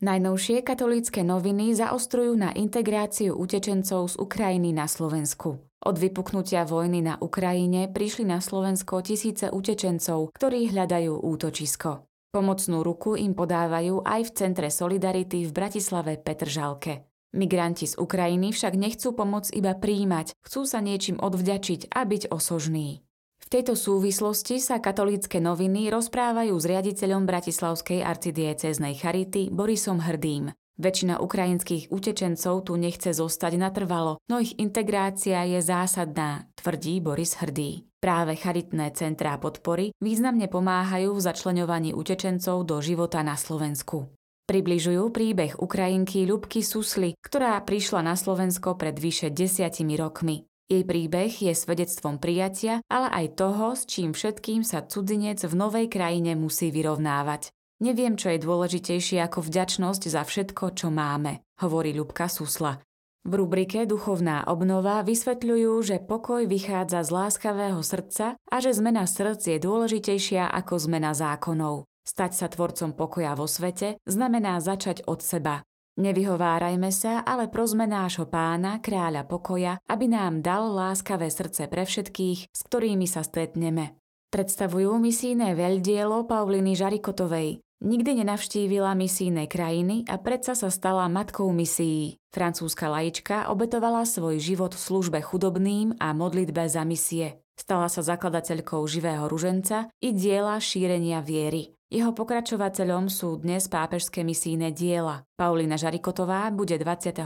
Najnovšie katolícke noviny zaostrujú na integráciu utečencov z Ukrajiny na Slovensku. Od vypuknutia vojny na Ukrajine prišli na Slovensko tisíce utečencov, ktorí hľadajú útočisko. Pomocnú ruku im podávajú aj v Centre Solidarity v Bratislave Petržalke. Migranti z Ukrajiny však nechcú pomoc iba príjmať, chcú sa niečím odvďačiť a byť osožní. Tejto súvislosti sa katolícke noviny rozprávajú s riaditeľom Bratislavskej arcidieceznej Charity Borisom Hrdým. Väčšina ukrajinských utečencov tu nechce zostať natrvalo, no ich integrácia je zásadná, tvrdí Boris Hrdý. Práve charitné centrá podpory významne pomáhajú v začleňovaní utečencov do života na Slovensku. Približujú príbeh Ukrajinky Ľubky Susly, ktorá prišla na Slovensko pred vyše desiatimi rokmi. Jej príbeh je svedectvom prijatia, ale aj toho, s čím všetkým sa cudzinec v novej krajine musí vyrovnávať. Neviem, čo je dôležitejšie ako vďačnosť za všetko, čo máme, hovorí Ľubka Susla. V rubrike Duchovná obnova vysvetľujú, že pokoj vychádza z láskavého srdca a že zmena srdc je dôležitejšia ako zmena zákonov. Stať sa tvorcom pokoja vo svete znamená začať od seba, Nevyhovárajme sa, ale prosme nášho pána, kráľa pokoja, aby nám dal láskavé srdce pre všetkých, s ktorými sa stretneme. Predstavujú misijné veľdielo Pauliny Žarikotovej. Nikdy nenavštívila misijné krajiny a predsa sa stala matkou misií. Francúzska lajička obetovala svoj život v službe chudobným a modlitbe za misie. Stala sa zakladateľkou živého ruženca i diela šírenia viery. Jeho pokračovateľom sú dnes pápežské misijné diela. Paulina Žarikotová bude 22.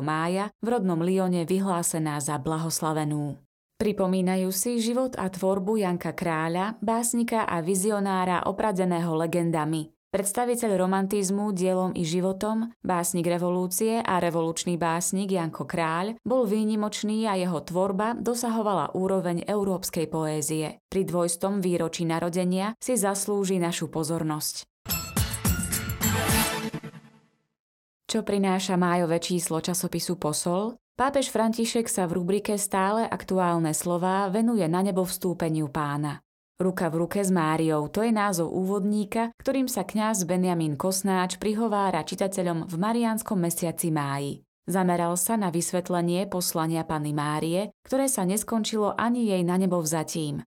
mája v rodnom Lione vyhlásená za blahoslavenú. Pripomínajú si život a tvorbu Janka Kráľa, básnika a vizionára opradeného legendami. Predstaviteľ romantizmu dielom i životom, básnik revolúcie a revolučný básnik Janko Kráľ bol výnimočný a jeho tvorba dosahovala úroveň európskej poézie. Pri dvojstom výročí narodenia si zaslúži našu pozornosť. Čo prináša májové číslo časopisu Posol? Pápež František sa v rubrike Stále aktuálne slová venuje na nebo vstúpeniu pána. Ruka v ruke s Máriou, to je názov úvodníka, ktorým sa kňaz Benjamín Kosnáč prihovára čitateľom v Mariánskom mesiaci máji. Zameral sa na vysvetlenie poslania Panny Márie, ktoré sa neskončilo ani jej na nebo vzatím.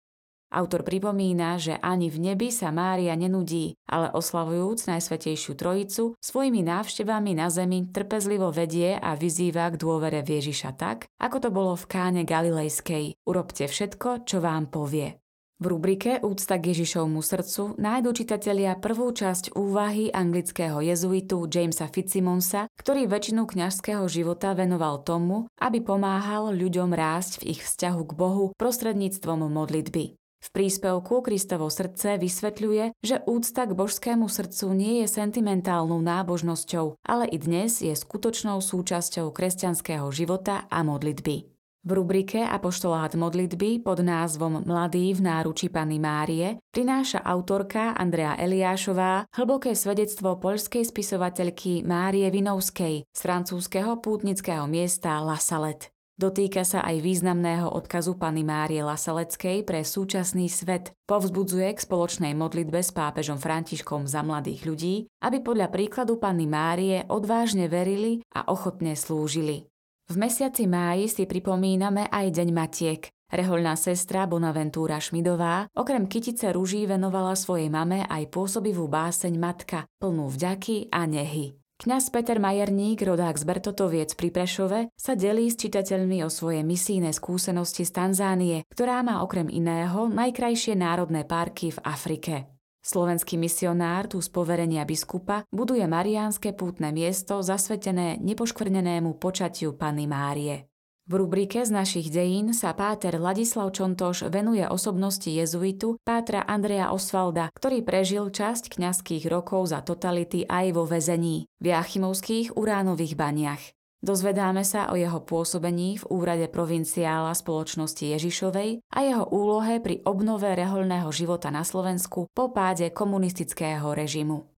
Autor pripomína, že ani v nebi sa Mária nenudí, ale oslavujúc Najsvetejšiu Trojicu, svojimi návštevami na zemi trpezlivo vedie a vyzýva k dôvere Ježiša tak, ako to bolo v káne Galilejskej. Urobte všetko, čo vám povie. V rubrike Úcta k Ježišovmu srdcu nájdú čitatelia prvú časť úvahy anglického jezuitu Jamesa Fitzsimonsa, ktorý väčšinu kňažského života venoval tomu, aby pomáhal ľuďom rásť v ich vzťahu k Bohu prostredníctvom modlitby. V príspevku Kristovo srdce vysvetľuje, že úcta k božskému srdcu nie je sentimentálnou nábožnosťou, ale i dnes je skutočnou súčasťou kresťanského života a modlitby. V rubrike Apoštolát modlitby pod názvom Mladý v náruči Panny Márie prináša autorka Andrea Eliášová hlboké svedectvo poľskej spisovateľky Márie Vinovskej z francúzského pútnického miesta La Salette. Dotýka sa aj významného odkazu Pany Márie Lasaleckej pre súčasný svet. Povzbudzuje k spoločnej modlitbe s pápežom Františkom za mladých ľudí, aby podľa príkladu Panny Márie odvážne verili a ochotne slúžili. V mesiaci máji si pripomíname aj Deň Matiek. Rehoľná sestra Bonaventúra Šmidová okrem kytice ruží venovala svojej mame aj pôsobivú báseň Matka, plnú vďaky a nehy. Kňaz Peter Majerník, rodák z Bertotoviec pri Prešove, sa delí s čitateľmi o svoje misijné skúsenosti z Tanzánie, ktorá má okrem iného najkrajšie národné parky v Afrike. Slovenský misionár tu z poverenia biskupa buduje mariánske pútne miesto zasvetené nepoškvrnenému počatiu Panny Márie. V rubrike z našich dejín sa páter Ladislav Čontoš venuje osobnosti jezuitu pátra Andreja Osvalda, ktorý prežil časť kňazských rokov za totality aj vo väzení v Jachimovských uránových baniach. Dozvedáme sa o jeho pôsobení v úrade provinciála spoločnosti Ježišovej a jeho úlohe pri obnove rehoľného života na Slovensku po páde komunistického režimu.